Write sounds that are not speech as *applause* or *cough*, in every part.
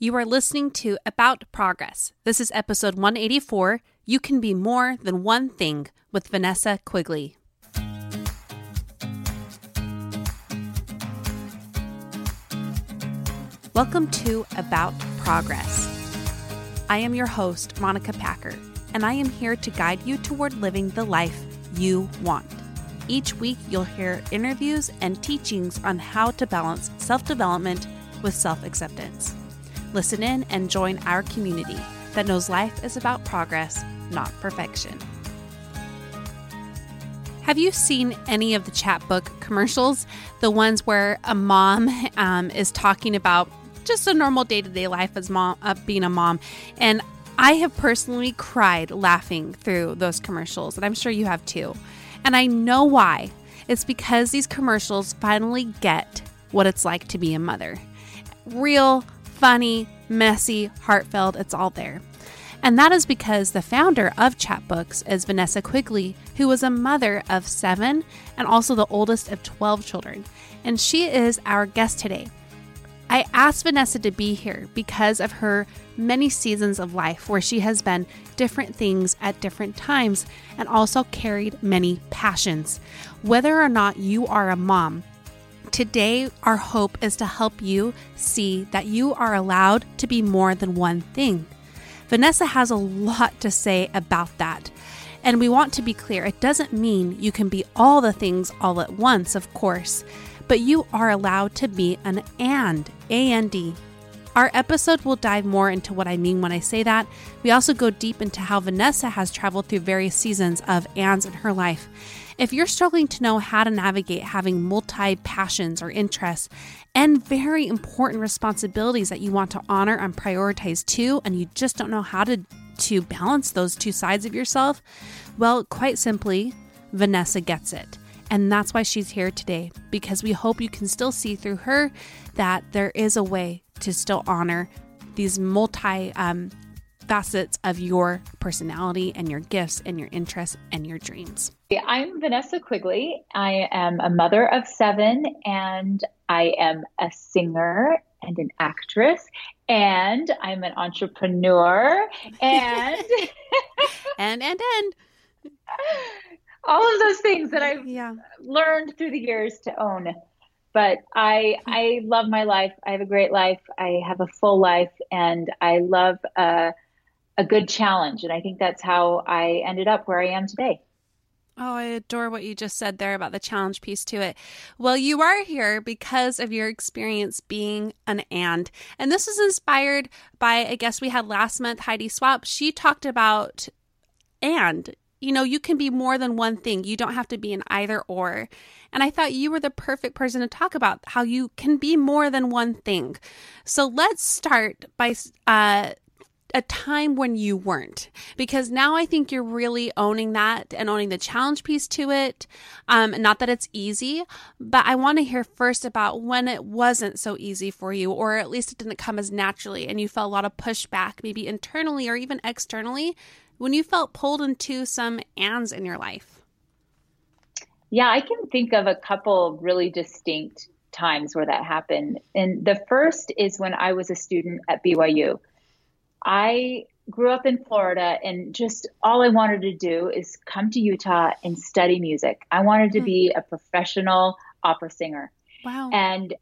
You are listening to About Progress. This is episode 184 You Can Be More Than One Thing with Vanessa Quigley. Welcome to About Progress. I am your host, Monica Packer, and I am here to guide you toward living the life you want. Each week, you'll hear interviews and teachings on how to balance self development with self acceptance. Listen in and join our community that knows life is about progress, not perfection. Have you seen any of the Chatbook commercials? The ones where a mom um, is talking about just a normal day to day life as mom, uh, being a mom, and I have personally cried laughing through those commercials, and I'm sure you have too. And I know why. It's because these commercials finally get what it's like to be a mother. Real funny, messy, heartfelt, it's all there. And that is because the founder of Chatbooks is Vanessa Quigley, who was a mother of seven and also the oldest of 12 children. And she is our guest today. I asked Vanessa to be here because of her many seasons of life where she has been different things at different times and also carried many passions. Whether or not you are a mom, Today, our hope is to help you see that you are allowed to be more than one thing. Vanessa has a lot to say about that. And we want to be clear it doesn't mean you can be all the things all at once, of course, but you are allowed to be an and, A N D. Our episode will dive more into what I mean when I say that. We also go deep into how Vanessa has traveled through various seasons of ands in her life if you're struggling to know how to navigate having multi passions or interests and very important responsibilities that you want to honor and prioritize too, and you just don't know how to, to balance those two sides of yourself, well, quite simply, Vanessa gets it. And that's why she's here today, because we hope you can still see through her that there is a way to still honor these multi um, facets of your personality and your gifts and your interests and your dreams. I'm Vanessa Quigley. I am a mother of seven and I am a singer and an actress and I'm an entrepreneur *laughs* *laughs* and and and and *laughs* all of those things that I've yeah. learned through the years to own. But I I love my life. I have a great life. I have a full life, and I love a, a good challenge. And I think that's how I ended up where I am today. Oh, I adore what you just said there about the challenge piece to it. Well, you are here because of your experience being an and. And this is inspired by a guest we had last month, Heidi Swapp. She talked about and. You know, you can be more than one thing. You don't have to be an either or. And I thought you were the perfect person to talk about how you can be more than one thing. So let's start by uh, a time when you weren't. Because now i think you're really owning that and owning the challenge piece to it. Um, not that it's easy but i want to hear first about when it wasn't so easy for you or at least it didn't come as naturally and you felt a lot of pushback maybe internally or even externally when you felt pulled into some ands in your life. Yeah i can think of a couple really distinct times where that happened. And the first is when i was a student at byu I grew up in Florida and just all I wanted to do is come to Utah and study music. I wanted to hmm. be a professional opera singer. Wow. And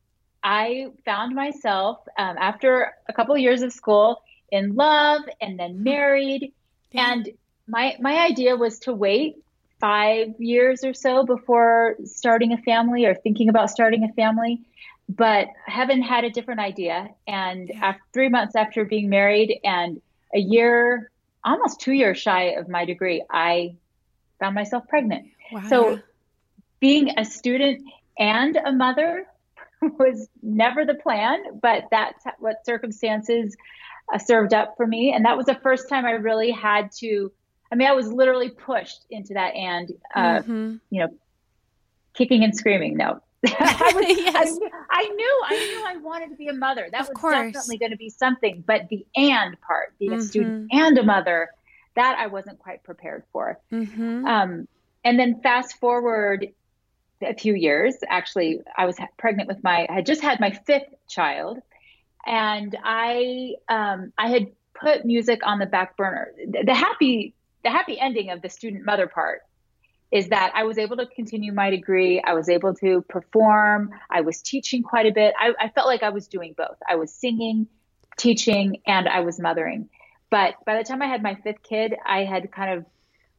I found myself um, after a couple of years of school in love and then hmm. married. Yeah. And my my idea was to wait five years or so before starting a family or thinking about starting a family but heaven had a different idea. And after three months after being married and a year, almost two years shy of my degree, I found myself pregnant. Wow. So being a student and a mother *laughs* was never the plan, but that's what circumstances uh, served up for me. And that was the first time I really had to, I mean, I was literally pushed into that and, uh, mm-hmm. you know, kicking and screaming. No, I, *laughs* was, yes. I, I, knew I knew I wanted to be a mother. That of was course. definitely going to be something. But the and part, being mm-hmm. a student mm-hmm. and a mother, that I wasn't quite prepared for. Mm-hmm. Um, and then fast forward a few years, actually, I was pregnant with my, I had just had my fifth child, and I, um, I had put music on the back burner. The happy, the happy ending of the student mother part is that I was able to continue my degree. I was able to perform. I was teaching quite a bit. I, I, felt like I was doing both. I was singing, teaching, and I was mothering. But by the time I had my fifth kid, I had kind of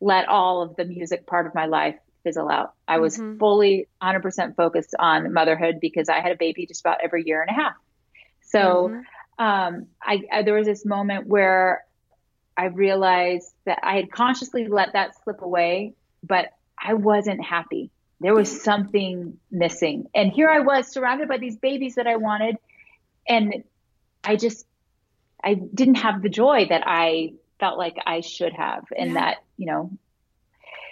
let all of the music part of my life fizzle out. I was mm-hmm. fully 100% focused on motherhood because I had a baby just about every year and a half. So mm-hmm. um, I, I, there was this moment where I realized that I had consciously let that slip away, but I wasn't happy. There was something missing. And here I was surrounded by these babies that I wanted. And I just, I didn't have the joy that I felt like I should have. And yeah. that, you know,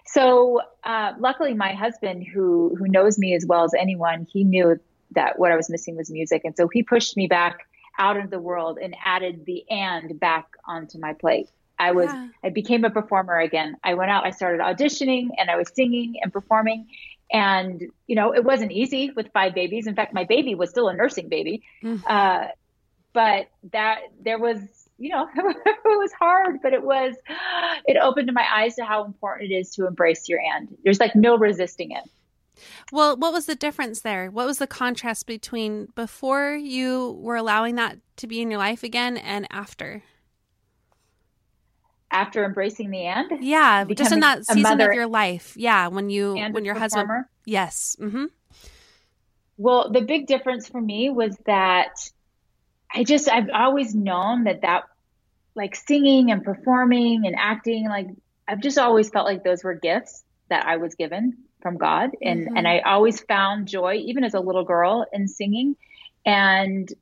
so uh, luckily my husband who, who knows me as well as anyone, he knew that what I was missing was music. And so he pushed me back out into the world and added the and back onto my plate. I was yeah. I became a performer again. I went out, I started auditioning and I was singing and performing. And, you know, it wasn't easy with five babies. In fact, my baby was still a nursing baby. Mm. Uh, but that there was, you know, *laughs* it was hard, but it was, it opened my eyes to how important it is to embrace your end. There's like no resisting it. Well, what was the difference there? What was the contrast between before you were allowing that to be in your life again and after? After embracing the end. yeah just in that season of your life yeah when you when your husband yes mm-hmm. well the big difference for me was that i just i've always known that that like singing and performing and acting like i've just always felt like those were gifts that i was given from god and mm-hmm. and i always found joy even as a little girl in singing and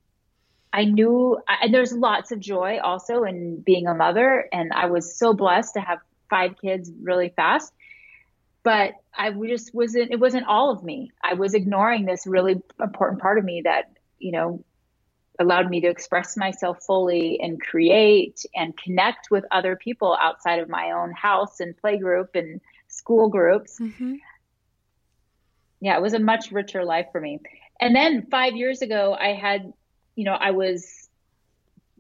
I knew, and there's lots of joy also in being a mother. And I was so blessed to have five kids really fast. But I just wasn't, it wasn't all of me. I was ignoring this really important part of me that, you know, allowed me to express myself fully and create and connect with other people outside of my own house and play group and school groups. Mm-hmm. Yeah, it was a much richer life for me. And then five years ago, I had you know, I was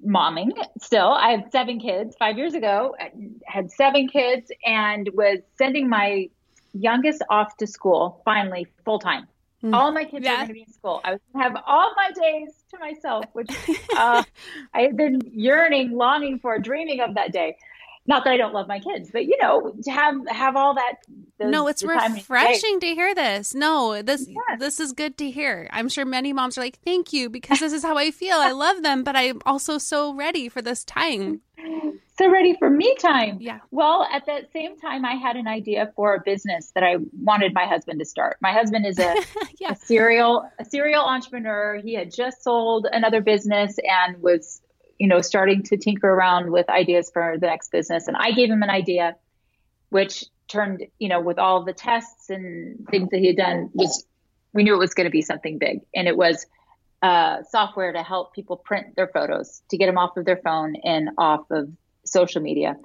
momming still. I had seven kids five years ago, I had seven kids, and was sending my youngest off to school finally full time. Mm. All my kids yeah. going to be in school. I was going to have all my days to myself, which uh, *laughs* I had been yearning, longing for, dreaming of that day not that I don't love my kids, but you know, to have have all that. Those, no, it's refreshing to hear this. No, this yes. this is good to hear. I'm sure many moms are like, "Thank you," because this is how I feel. I love them, but I'm also so ready for this time. *laughs* So ready for me time. Yeah. Well, at that same time, I had an idea for a business that I wanted my husband to start. My husband is a, *laughs* yeah. a serial a serial entrepreneur. He had just sold another business and was you know, starting to tinker around with ideas for the next business. And I gave him an idea, which turned, you know, with all the tests and things that he had done, was we knew it was going to be something big. And it was uh, software to help people print their photos, to get them off of their phone and off of social media.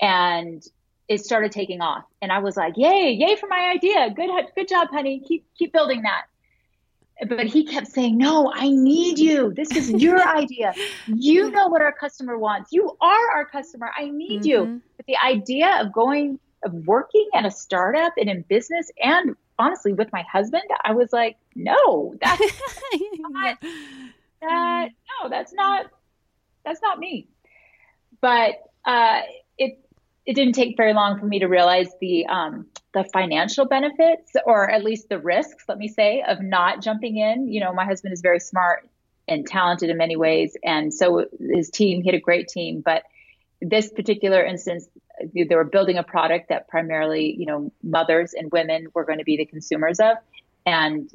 And it started taking off. And I was like, yay, yay for my idea. Good, good job, honey. Keep, keep building that but he kept saying, No, I need you. This is your *laughs* idea. You know what our customer wants. You are our customer. I need mm-hmm. you. But the idea of going, of working at a startup and in business and honestly with my husband, I was like, No, that's *laughs* not, that, no, that's not, that's not me. But uh, it, it didn't take very long for me to realize the um, the financial benefits or at least the risks let me say of not jumping in. You know my husband is very smart and talented in many ways and so his team he had a great team. But this particular instance they were building a product that primarily you know mothers and women were going to be the consumers of and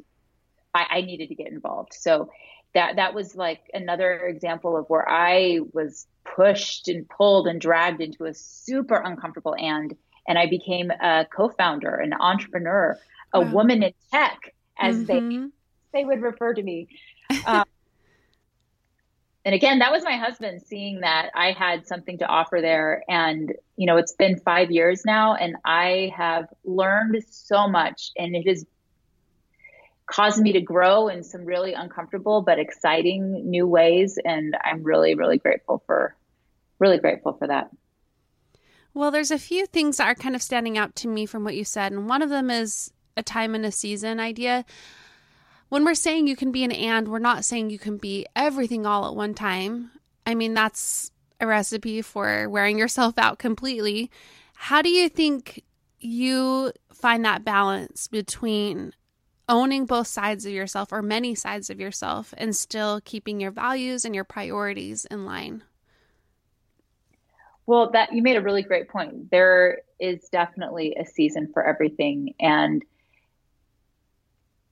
I, I needed to get involved. So that that was like another example of where I was pushed and pulled and dragged into a super uncomfortable and and I became a co-founder, an entrepreneur, a wow. woman in tech, as mm-hmm. they they would refer to me. Um, *laughs* and again, that was my husband seeing that I had something to offer there. And, you know, it's been five years now, and I have learned so much, and it has caused me to grow in some really uncomfortable but exciting new ways. And I'm really, really grateful for, really grateful for that. Well, there's a few things that are kind of standing out to me from what you said, and one of them is a time and a season idea. When we're saying you can be an and, we're not saying you can be everything all at one time. I mean, that's a recipe for wearing yourself out completely. How do you think you find that balance between owning both sides of yourself or many sides of yourself and still keeping your values and your priorities in line? Well, that you made a really great point. There is definitely a season for everything and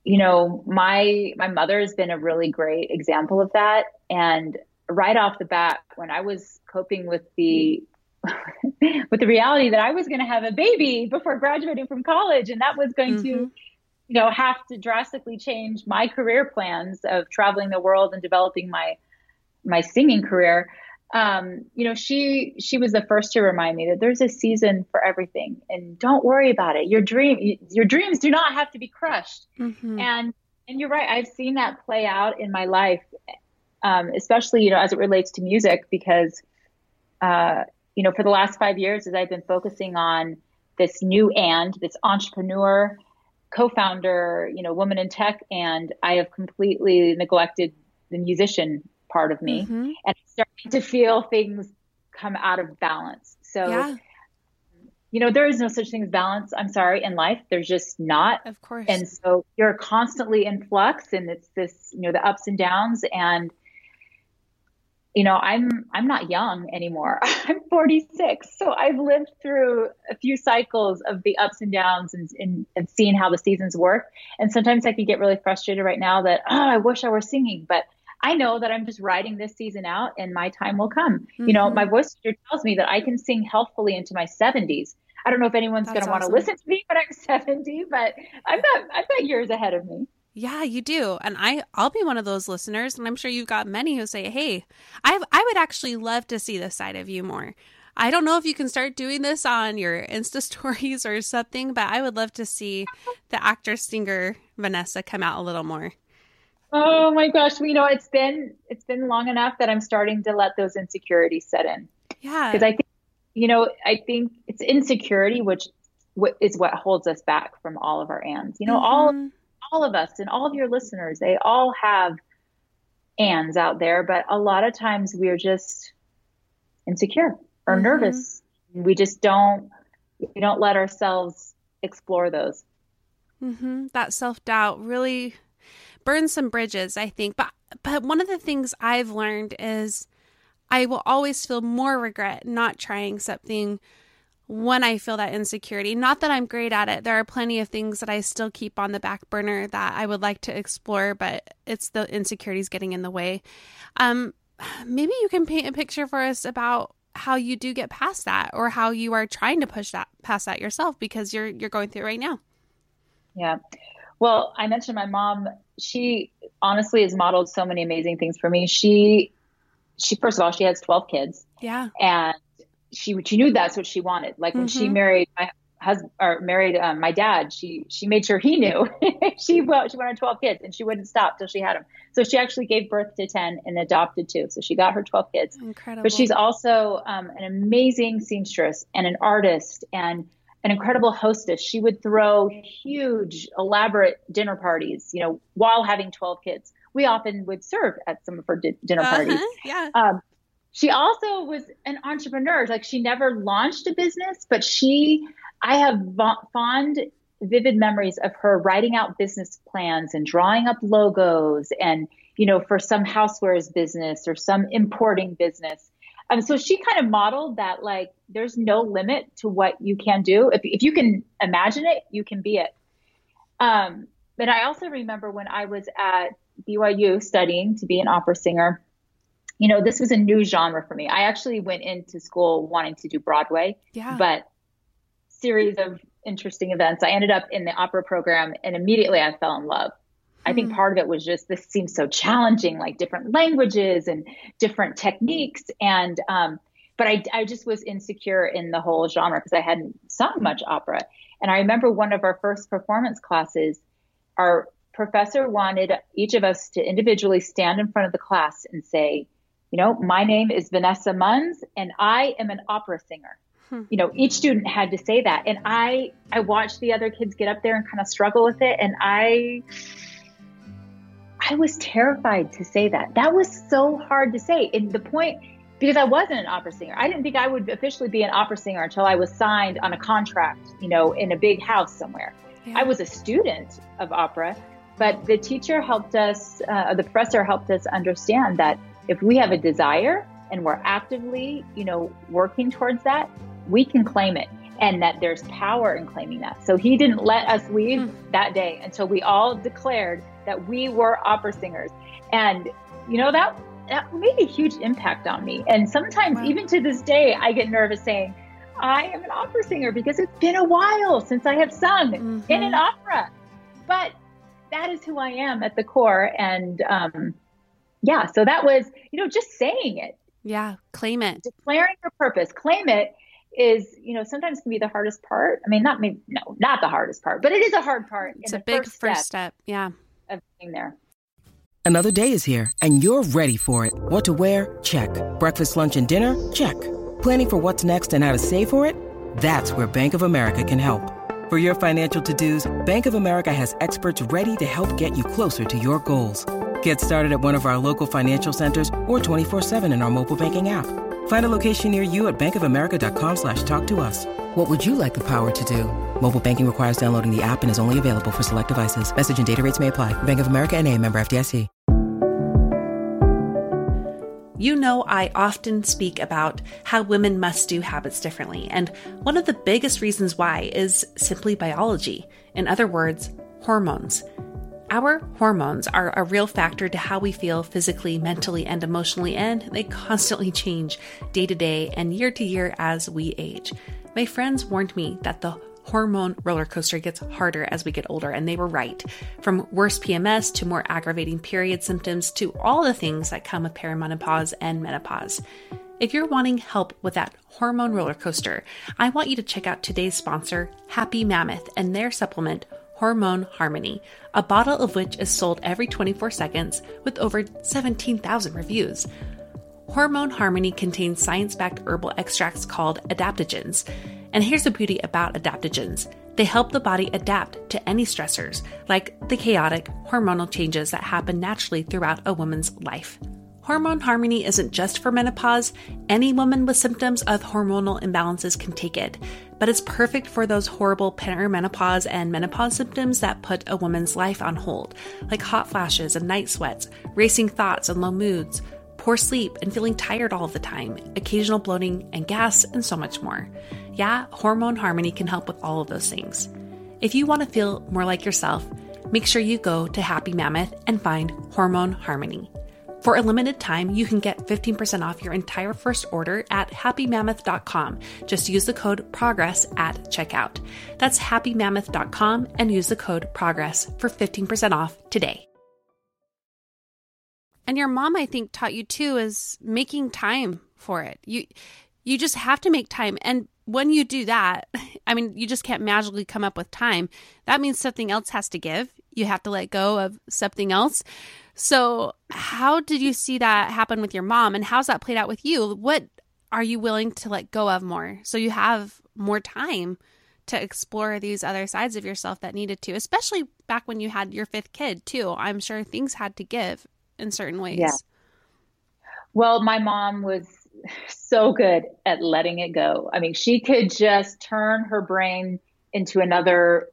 you know, my my mother has been a really great example of that and right off the bat when I was coping with the *laughs* with the reality that I was going to have a baby before graduating from college and that was going mm-hmm. to you know have to drastically change my career plans of traveling the world and developing my my singing career um, you know, she she was the first to remind me that there's a season for everything, and don't worry about it. Your dream, your dreams do not have to be crushed. Mm-hmm. And and you're right. I've seen that play out in my life, um, especially you know as it relates to music, because uh, you know for the last five years, as I've been focusing on this new and this entrepreneur, co-founder, you know, woman in tech, and I have completely neglected the musician part of me mm-hmm. and I'm starting to feel things come out of balance. So, yeah. you know, there is no such thing as balance. I'm sorry, in life, there's just not. Of course. And so you're constantly in flux and it's this, you know, the ups and downs and you know, I'm I'm not young anymore. *laughs* I'm 46, so I've lived through a few cycles of the ups and downs and, and, and seeing how the seasons work. And sometimes I can get really frustrated right now that oh, I wish I were singing, but I know that I'm just riding this season out and my time will come. Mm-hmm. You know, mm-hmm. my voice teacher tells me that I can sing healthfully into my 70s. I don't know if anyone's going to awesome. want to listen to me when I'm *laughs* 70, but I've got I've got years ahead of me. Yeah, you do. And I I'll be one of those listeners and I'm sure you've got many who say, "Hey, I I would actually love to see this side of you more." I don't know if you can start doing this on your Insta *laughs* stories or something, but I would love to see the actor singer Vanessa come out a little more. Oh my gosh, you know it's been it's been long enough that I'm starting to let those insecurities set in. Yeah. Because I think you know, I think it's insecurity which is what holds us back from all of our ands. You know, mm-hmm. all all of us and all of your listeners, they all have ands out there, but a lot of times we're just insecure or mm-hmm. nervous. We just don't we don't let ourselves explore those. Mm-hmm. That self doubt really burn some bridges, I think. But but one of the things I've learned is I will always feel more regret not trying something when I feel that insecurity. Not that I'm great at it. There are plenty of things that I still keep on the back burner that I would like to explore, but it's the insecurities getting in the way. Um, maybe you can paint a picture for us about how you do get past that or how you are trying to push that past that yourself because you're you're going through it right now. Yeah. Well, I mentioned my mom. She honestly has modeled so many amazing things for me. She, she first of all, she has twelve kids. Yeah. And she she knew that's what she wanted. Like when mm-hmm. she married my husband or married um, my dad, she she made sure he knew. *laughs* she well, she wanted twelve kids, and she wouldn't stop till she had them. So she actually gave birth to ten and adopted two. So she got her twelve kids. Incredible. But she's also um, an amazing seamstress and an artist and an incredible hostess. She would throw huge, elaborate dinner parties, you know, while having 12 kids. We often would serve at some of her di- dinner uh-huh, parties. Yeah. Um, she also was an entrepreneur. Like she never launched a business, but she, I have fond, vivid memories of her writing out business plans and drawing up logos and, you know, for some housewares business or some importing business. Um, so she kind of modeled that like there's no limit to what you can do. If, if you can imagine it, you can be it. Um, but I also remember when I was at BYU studying to be an opera singer, you know, this was a new genre for me. I actually went into school wanting to do Broadway, yeah. but series of interesting events. I ended up in the opera program and immediately I fell in love. I think hmm. part of it was just this seems so challenging, like different languages and different techniques. And, um, but I, I just was insecure in the whole genre because I hadn't sung much opera. And I remember one of our first performance classes, our professor wanted each of us to individually stand in front of the class and say, you know, my name is Vanessa Munns and I am an opera singer. Hmm. You know, each student had to say that. And I I watched the other kids get up there and kind of struggle with it. And I I was terrified to say that. That was so hard to say. And the point, because I wasn't an opera singer, I didn't think I would officially be an opera singer until I was signed on a contract, you know, in a big house somewhere. Yeah. I was a student of opera, but the teacher helped us, uh, the professor helped us understand that if we have a desire and we're actively, you know, working towards that, we can claim it and that there's power in claiming that. So he didn't let us leave mm. that day until we all declared that we were opera singers. And, you know, that, that made a huge impact on me. And sometimes, wow. even to this day, I get nervous saying, I am an opera singer because it's been a while since I have sung mm-hmm. in an opera. But that is who I am at the core. And um, yeah, so that was, you know, just saying it. Yeah, claim it. Declaring your purpose, claim it is, you know, sometimes can be the hardest part. I mean, not maybe, no, not the hardest part, but it is a hard part. It's a big first step. First step. Yeah of being there. Another day is here, and you're ready for it. What to wear? Check. Breakfast, lunch, and dinner? Check. Planning for what's next and how to save for it? That's where Bank of America can help. For your financial to-dos, Bank of America has experts ready to help get you closer to your goals. Get started at one of our local financial centers or 24-7 in our mobile banking app. Find a location near you at bankofamerica.com slash talk to us. What would you like the power to do? Mobile banking requires downloading the app and is only available for select devices. Message and data rates may apply. Bank of America and a member FDIC. You know, I often speak about how women must do habits differently, and one of the biggest reasons why is simply biology. In other words, hormones. Our hormones are a real factor to how we feel physically, mentally, and emotionally, and they constantly change day to day and year to year as we age. My friends warned me that the hormone roller coaster gets harder as we get older, and they were right. From worse PMS to more aggravating period symptoms to all the things that come with perimenopause and menopause. If you're wanting help with that hormone roller coaster, I want you to check out today's sponsor, Happy Mammoth, and their supplement Hormone Harmony, a bottle of which is sold every 24 seconds with over 17,000 reviews. Hormone Harmony contains science backed herbal extracts called adaptogens. And here's the beauty about adaptogens they help the body adapt to any stressors, like the chaotic hormonal changes that happen naturally throughout a woman's life. Hormone Harmony isn't just for menopause. Any woman with symptoms of hormonal imbalances can take it, but it's perfect for those horrible perimenopause and menopause symptoms that put a woman's life on hold, like hot flashes and night sweats, racing thoughts and low moods, poor sleep and feeling tired all the time, occasional bloating and gas, and so much more. Yeah, Hormone Harmony can help with all of those things. If you want to feel more like yourself, make sure you go to Happy Mammoth and find Hormone Harmony. For a limited time, you can get 15% off your entire first order at happymammoth.com. Just use the code PROGRESS at checkout. That's happymammoth.com and use the code PROGRESS for 15% off today. And your mom, I think, taught you too is making time for it. You you just have to make time. And when you do that, *laughs* I mean, you just can't magically come up with time. That means something else has to give. You have to let go of something else. So, how did you see that happen with your mom and how's that played out with you? What are you willing to let go of more so you have more time to explore these other sides of yourself that needed to, especially back when you had your fifth kid, too? I'm sure things had to give in certain ways. Yeah. Well, my mom was so good at letting it go. I mean, she could just turn her brain into another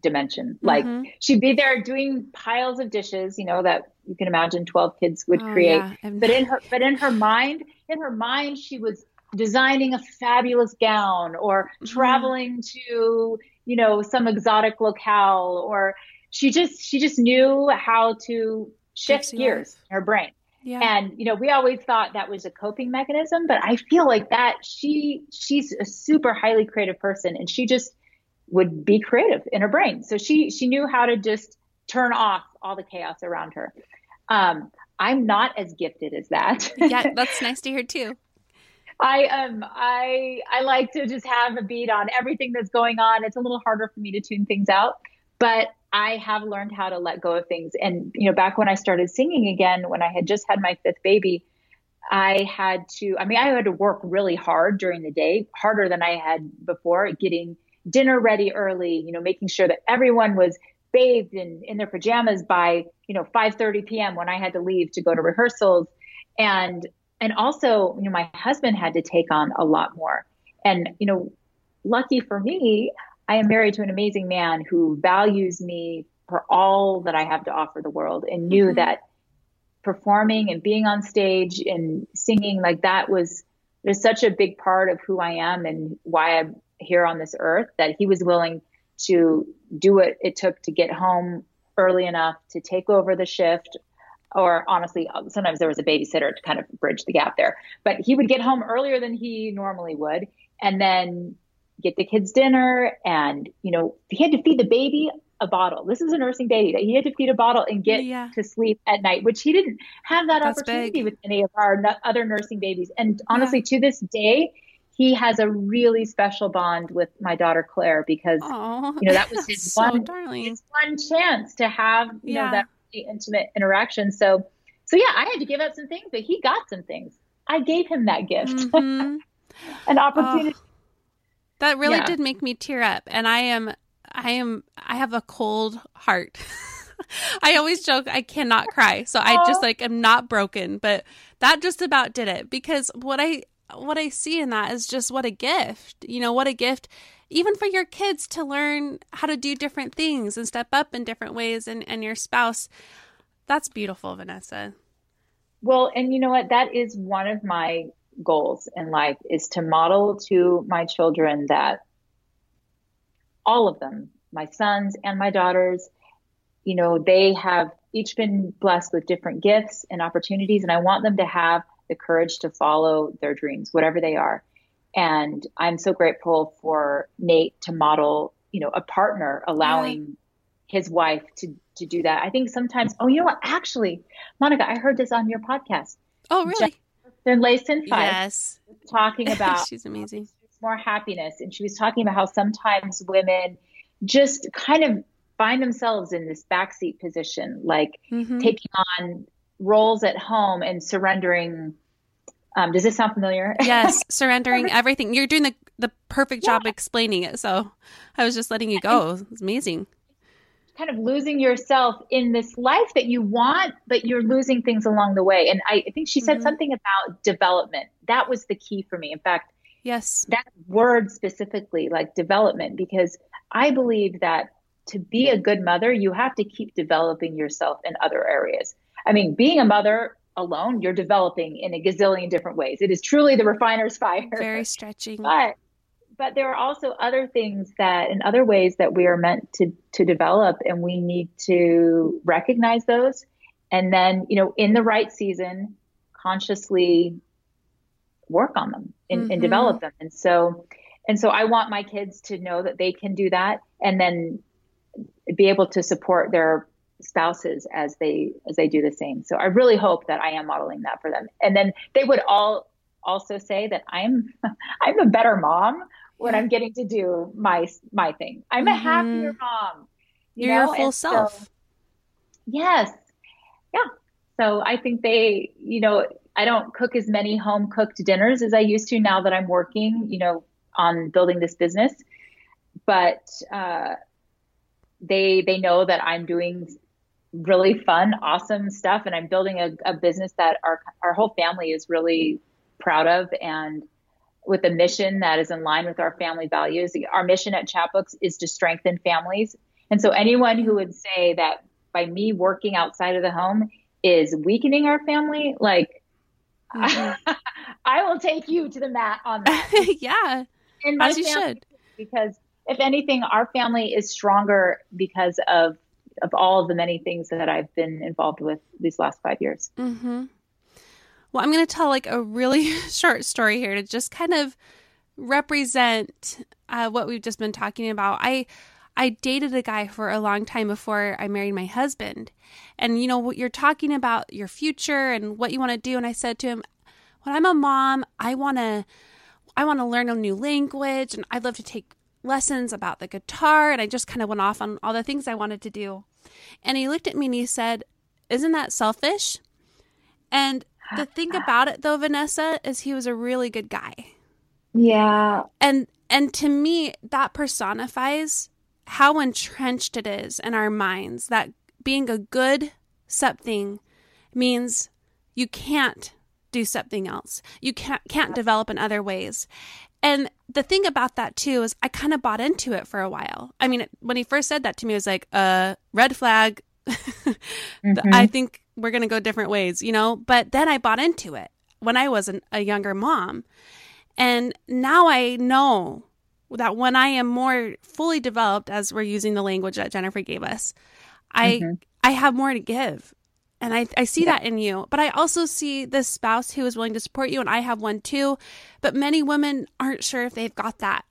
dimension. Like mm-hmm. she'd be there doing piles of dishes, you know, that you can imagine 12 kids would oh, create. Yeah. But in her but in her mind, in her mind she was designing a fabulous gown or mm-hmm. traveling to, you know, some exotic locale or she just she just knew how to shift gears in her brain. Yeah. And you know, we always thought that was a coping mechanism, but I feel like that she she's a super highly creative person and she just would be creative in her brain. So she she knew how to just turn off all the chaos around her. Um, I'm not as gifted as that. *laughs* yeah, that's nice to hear too. I um I I like to just have a beat on everything that's going on. It's a little harder for me to tune things out, but I have learned how to let go of things. And, you know, back when I started singing again, when I had just had my fifth baby, I had to, I mean, I had to work really hard during the day, harder than I had before, getting dinner ready early, you know, making sure that everyone was bathed in, in their pajamas by, you know, 5.30 p.m. when I had to leave to go to rehearsals. And, and also, you know, my husband had to take on a lot more. And, you know, lucky for me, I am married to an amazing man who values me for all that I have to offer the world and knew mm-hmm. that performing and being on stage and singing like that was there's such a big part of who I am and why I'm here on this earth that he was willing to do what it took to get home early enough to take over the shift or honestly sometimes there was a babysitter to kind of bridge the gap there but he would get home earlier than he normally would and then get the kids dinner and you know he had to feed the baby a bottle this is a nursing baby that he had to feed a bottle and get yeah. to sleep at night which he didn't have that That's opportunity big. with any of our other nursing babies and honestly yeah. to this day he has a really special bond with my daughter Claire because Aww, you know that was *laughs* his so one his one chance to have you yeah. know that really intimate interaction so so yeah I had to give up some things but he got some things I gave him that gift mm-hmm. *laughs* an opportunity oh that really yeah. did make me tear up. And I am, I am, I have a cold heart. *laughs* I always joke I cannot cry. So I just like am not broken, but that just about did it because what I what I see in that is just what a gift. You know, what a gift even for your kids to learn how to do different things and step up in different ways and and your spouse. That's beautiful, Vanessa. Well, and you know what? That is one of my goals in life is to model to my children that all of them, my sons and my daughters, you know, they have each been blessed with different gifts and opportunities, and I want them to have the courage to follow their dreams, whatever they are. And I'm so grateful for Nate to model, you know, a partner allowing his wife to to do that. I think sometimes, oh, you know what? Actually, Monica, I heard this on your podcast. Oh, really? Then Layson Five yes. talking *laughs* about she's amazing. More happiness. And she was talking about how sometimes women, just kind of find themselves in this backseat position, like mm-hmm. taking on roles at home and surrendering. Um, does this sound familiar? *laughs* Yes, surrendering everything. You're doing the the perfect job yeah. explaining it. So I was just letting you go. It's amazing. Kind of losing yourself in this life that you want, but you're losing things along the way. And I, I think she said mm-hmm. something about development. That was the key for me. In fact, yes, that word specifically, like development, because I believe that to be a good mother, you have to keep developing yourself in other areas. I mean, being a mother alone, you're developing in a gazillion different ways. It is truly the refiner's fire. Very *laughs* stretching. But but there are also other things that and other ways that we are meant to to develop and we need to recognize those and then you know in the right season consciously work on them and, mm-hmm. and develop them and so and so i want my kids to know that they can do that and then be able to support their spouses as they as they do the same so i really hope that i am modeling that for them and then they would all also say that i'm *laughs* i'm a better mom when I'm getting to do my my thing. I'm mm-hmm. a happier mom. You are your full and self. So, yes. Yeah. So I think they, you know, I don't cook as many home cooked dinners as I used to now that I'm working, you know, on building this business. But uh, they they know that I'm doing really fun, awesome stuff, and I'm building a, a business that our our whole family is really proud of and with a mission that is in line with our family values. Our mission at Chatbooks is to strengthen families. And so anyone who would say that by me working outside of the home is weakening our family, like mm-hmm. *laughs* I will take you to the mat on that. *laughs* yeah. And As you should. Because if anything, our family is stronger because of of all the many things that I've been involved with these last five years. Mm-hmm. Well, I'm going to tell like a really *laughs* short story here to just kind of represent uh, what we've just been talking about. I I dated a guy for a long time before I married my husband. And you know, what you're talking about your future and what you want to do and I said to him, "When I'm a mom, I want to I want to learn a new language and I'd love to take lessons about the guitar." And I just kind of went off on all the things I wanted to do. And he looked at me and he said, "Isn't that selfish?" And the *sighs* thing about it though, Vanessa, is he was a really good guy. Yeah. And and to me that personifies how entrenched it is in our minds that being a good something means you can't do something else. You can't can't develop in other ways. And the thing about that too is I kind of bought into it for a while. I mean, when he first said that to me, I was like, uh, red flag. *laughs* mm-hmm. I think we're going to go different ways, you know? But then I bought into it when I was an, a younger mom. And now I know that when I am more fully developed, as we're using the language that Jennifer gave us, I mm-hmm. I have more to give. And I, I see yeah. that in you. But I also see this spouse who is willing to support you, and I have one too. But many women aren't sure if they've got that,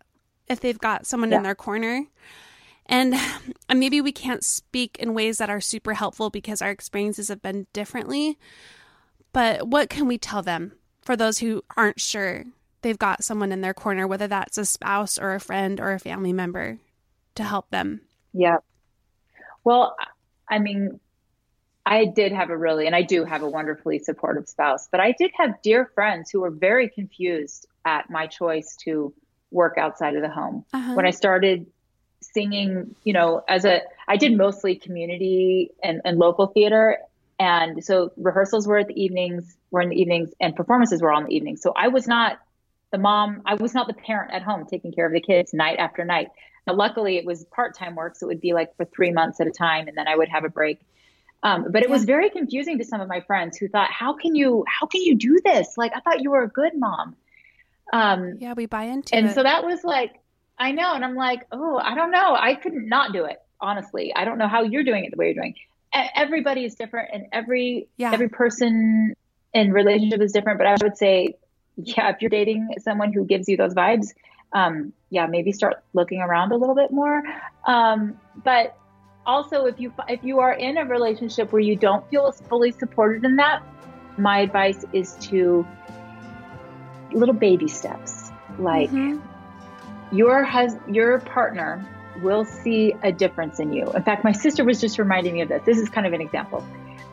if they've got someone yeah. in their corner. And *sighs* maybe we can't speak in ways that are super helpful because our experiences have been differently. But what can we tell them for those who aren't sure they've got someone in their corner, whether that's a spouse or a friend or a family member to help them? Yeah. Well, I mean, I did have a really, and I do have a wonderfully supportive spouse, but I did have dear friends who were very confused at my choice to work outside of the home. Uh-huh. When I started singing, you know, as a, I did mostly community and, and local theater. And so rehearsals were at the evenings, were in the evenings, and performances were on the evenings. So I was not the mom, I was not the parent at home taking care of the kids night after night. Now, luckily, it was part time work. So it would be like for three months at a time, and then I would have a break. Um, but it was very confusing to some of my friends who thought, "How can you? How can you do this? Like, I thought you were a good mom." Um, yeah, we buy into and it. And so that was like I know. And I'm like, oh, I don't know. I couldn't not do it. Honestly, I don't know how you're doing it the way you're doing. Everybody is different, and every yeah. every person in relationship is different. But I would say, yeah, if you're dating someone who gives you those vibes, um, yeah, maybe start looking around a little bit more. Um, but also, if you if you are in a relationship where you don't feel fully supported in that, my advice is to little baby steps, like. Mm-hmm your hus- your partner will see a difference in you. In fact, my sister was just reminding me of this. This is kind of an example.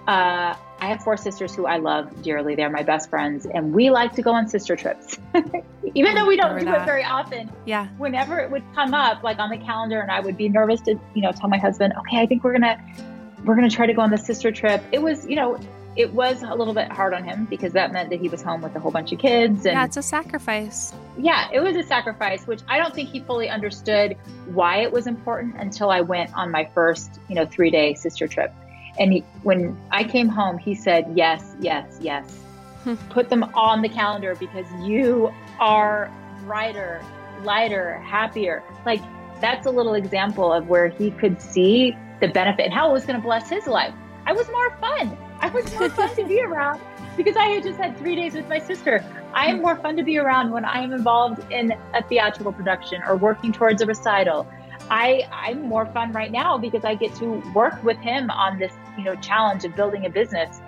Uh, I have four sisters who I love dearly. They're my best friends, and we like to go on sister trips. *laughs* Even though we don't do that. it very often. Yeah. Whenever it would come up, like on the calendar, and I would be nervous to, you know, tell my husband, okay, I think we're gonna we're gonna try to go on the sister trip. It was, you know, it was a little bit hard on him because that meant that he was home with a whole bunch of kids. And yeah, it's a sacrifice. Yeah, it was a sacrifice, which I don't think he fully understood why it was important until I went on my first, you know, three day sister trip. And he, when I came home, he said, yes, yes, yes. Hmm. Put them on the calendar because you are brighter, lighter, happier. Like that's a little example of where he could see the benefit and how it was going to bless his life. I was more fun. I was more *laughs* fun to be around because I had just had three days with my sister. I am more fun to be around when I am involved in a theatrical production or working towards a recital. I, I'm more fun right now because I get to work with him on this, you know, challenge of building a business.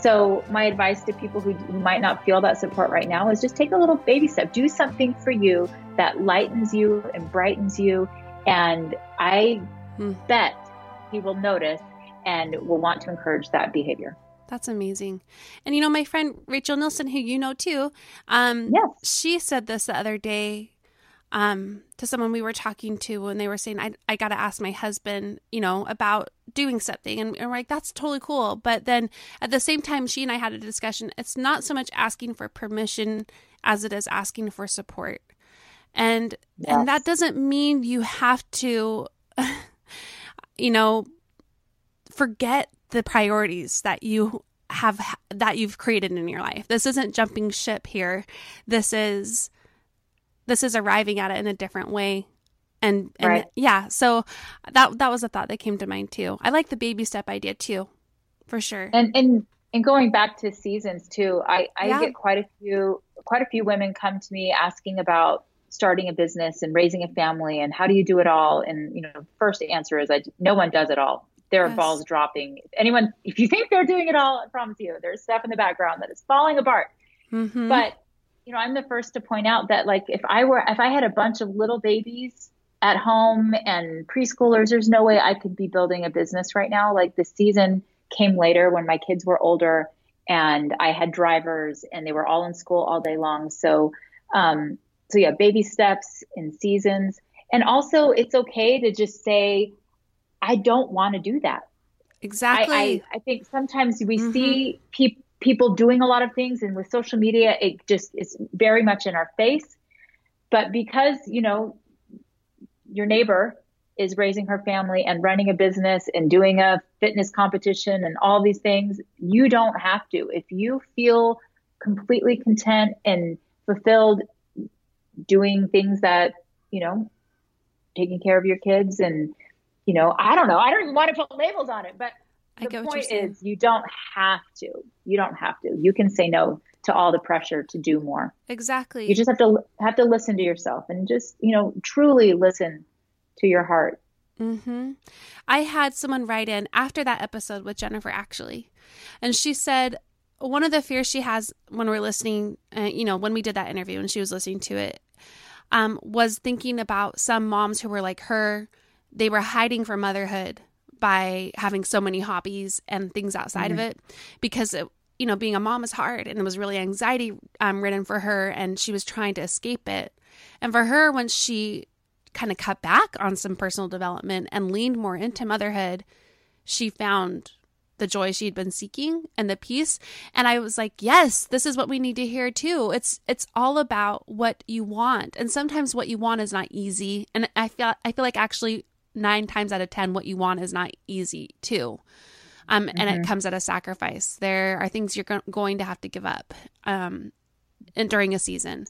So my advice to people who, who might not feel that support right now is just take a little baby step. Do something for you that lightens you and brightens you. And I hmm. bet he will notice and will want to encourage that behavior. That's amazing. And you know, my friend Rachel Nielsen, who you know too, um, yes. she said this the other day um, to someone we were talking to when they were saying, I, I got to ask my husband, you know, about doing something. And, and we're like, that's totally cool. But then at the same time, she and I had a discussion. It's not so much asking for permission as it is asking for support. And, yes. and that doesn't mean you have to, *laughs* you know, forget the priorities that you have that you've created in your life. This isn't jumping ship here. This is this is arriving at it in a different way. And, and right. yeah, so that that was a thought that came to mind too. I like the baby step idea too, for sure. And and and going back to seasons too, I I yeah. get quite a few quite a few women come to me asking about starting a business and raising a family and how do you do it all and you know first answer is I no one does it all there are yes. balls dropping. If anyone, if you think they're doing it all, I promise you, there's stuff in the background that is falling apart. Mm-hmm. But you know, I'm the first to point out that like if I were, if I had a bunch of little babies at home and preschoolers, there's no way I could be building a business right now. Like the season came later when my kids were older and I had drivers and they were all in school all day long. So, um, so yeah, baby steps in seasons. And also it's okay to just say, I don't want to do that. Exactly. I, I, I think sometimes we mm-hmm. see pe- people doing a lot of things, and with social media, it just is very much in our face. But because, you know, your neighbor is raising her family and running a business and doing a fitness competition and all these things, you don't have to. If you feel completely content and fulfilled doing things that, you know, taking care of your kids and you know, I don't know. I don't even want to put labels on it, but the point is you don't have to. You don't have to. You can say no to all the pressure to do more. Exactly. You just have to have to listen to yourself and just, you know, truly listen to your heart. mm-hmm. I had someone write in after that episode with Jennifer actually. And she said one of the fears she has when we're listening, uh, you know, when we did that interview and she was listening to it, um, was thinking about some moms who were like her they were hiding from motherhood by having so many hobbies and things outside mm-hmm. of it because it, you know being a mom is hard and it was really anxiety um, ridden for her and she was trying to escape it. And for her when she kind of cut back on some personal development and leaned more into motherhood she found the joy she'd been seeking and the peace. And i was like yes this is what we need to hear too. It's it's all about what you want. And sometimes what you want is not easy. And i feel i feel like actually nine times out of 10, what you want is not easy too. Um, mm-hmm. And it mm-hmm. comes at a sacrifice. There are things you're go- going to have to give up um, and during a season,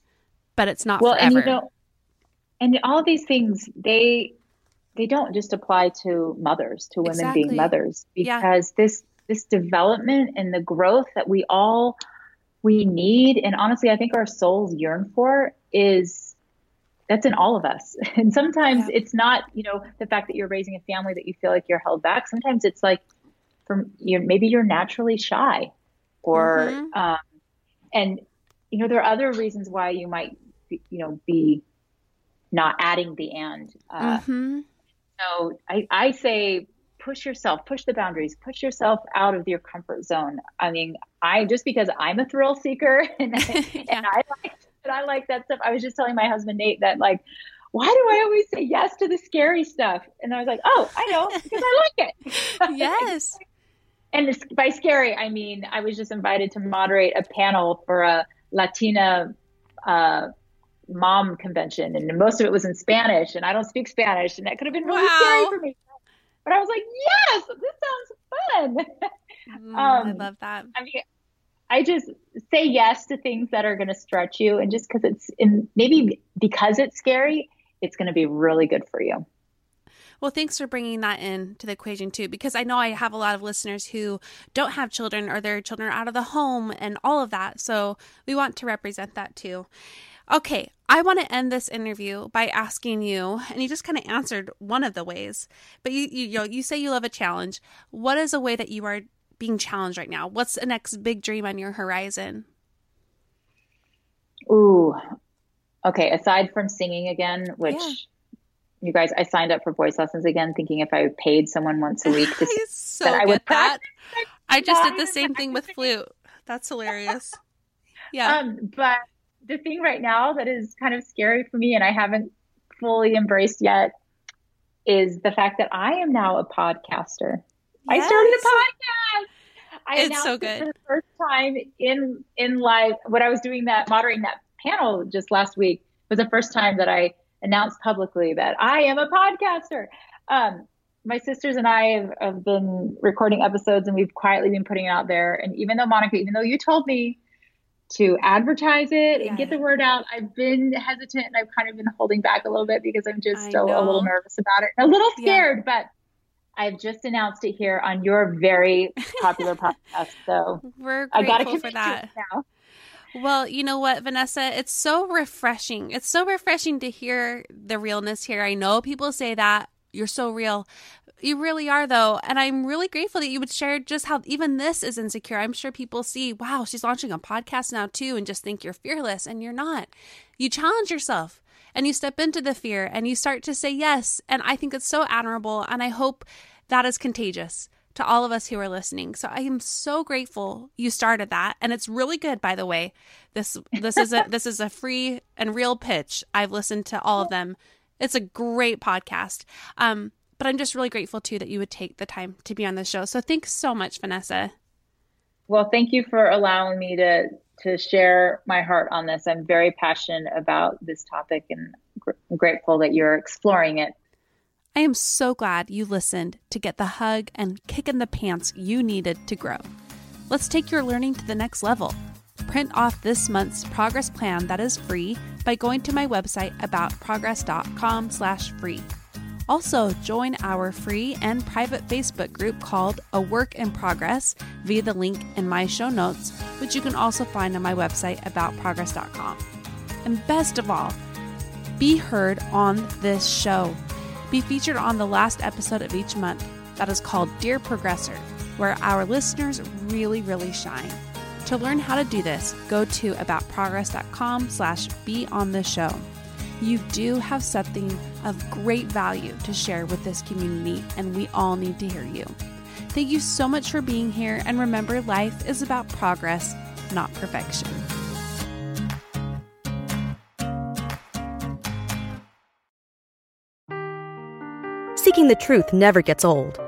but it's not well, forever. And, you know, and all these things, they they don't just apply to mothers, to women exactly. being mothers, because yeah. this this development and the growth that we all we need, and honestly, I think our souls yearn for, is that's in all of us. *laughs* And sometimes yeah. it's not, you know, the fact that you're raising a family that you feel like you're held back. Sometimes it's like from you maybe you're naturally shy or mm-hmm. um, and you know there are other reasons why you might be, you know be not adding the and uh, mm-hmm. So I, I say push yourself, push the boundaries, push yourself out of your comfort zone. I mean, I just because I'm a thrill seeker *laughs* and, *laughs* yeah. and I like and I like that stuff. I was just telling my husband Nate that like, why do I always say yes to the scary stuff? And I was like, oh, I know because I like it. *laughs* yes. and this, by scary, I mean I was just invited to moderate a panel for a Latina uh, mom convention, and most of it was in Spanish, and I don't speak Spanish, and that could have been really wow. scary for me. But I was like, yes, this sounds fun. *laughs* Mm, um, I love that. I mean, I just say yes to things that are going to stretch you, and just because it's in maybe because it's scary, it's going to be really good for you. Well, thanks for bringing that in to the equation too, because I know I have a lot of listeners who don't have children or their children are out of the home and all of that. So we want to represent that too. Okay, I want to end this interview by asking you, and you just kind of answered one of the ways, but you you you, know, you say you love a challenge. What is a way that you are being challenged right now? What's the next big dream on your horizon? Ooh, okay. Aside from singing again, which yeah. you guys, I signed up for voice lessons again, thinking if I paid someone once a week, to, *laughs* I so that I would that. I just did the same thing with flute. That's hilarious. Yeah. Um, but the thing right now that is kind of scary for me and I haven't fully embraced yet is the fact that I am now a podcaster. Yes. I started a podcast. I it's so good. It for the first time in in live what I was doing that moderating that panel just last week was the first time that I announced publicly that I am a podcaster. Um, my sisters and I have, have, been recording episodes and we've quietly been putting it out there. And even though Monica, even though you told me to advertise it and get the word out. I've been hesitant and I've kind of been holding back a little bit because I'm just I still know. a little nervous about it, a little scared, yeah. but I've just announced it here on your very popular *laughs* podcast. So we're I got to for that now. Well, you know what, Vanessa? It's so refreshing. It's so refreshing to hear the realness here. I know people say that you're so real, you really are, though. And I'm really grateful that you would share just how even this is insecure. I'm sure people see, wow, she's launching a podcast now, too, and just think you're fearless, and you're not. You challenge yourself and you step into the fear and you start to say yes. And I think it's so admirable. And I hope that is contagious to all of us who are listening. So I am so grateful you started that and it's really good by the way. This this is a *laughs* this is a free and real pitch. I've listened to all of them. It's a great podcast. Um but I'm just really grateful too that you would take the time to be on the show. So thanks so much, Vanessa. Well, thank you for allowing me to to share my heart on this. I'm very passionate about this topic and gr- grateful that you're exploring it. I am so glad you listened to get the hug and kick in the pants you needed to grow. Let's take your learning to the next level. Print off this month's progress plan that is free by going to my website aboutprogress.com/free. Also, join our free and private Facebook group called A Work in Progress via the link in my show notes, which you can also find on my website aboutprogress.com. And best of all, be heard on this show. Be featured on the last episode of each month that is called Dear Progressor, where our listeners really, really shine. To learn how to do this, go to aboutprogress.com slash be on the show. You do have something of great value to share with this community, and we all need to hear you. Thank you so much for being here, and remember, life is about progress, not perfection. Seeking the truth never gets old.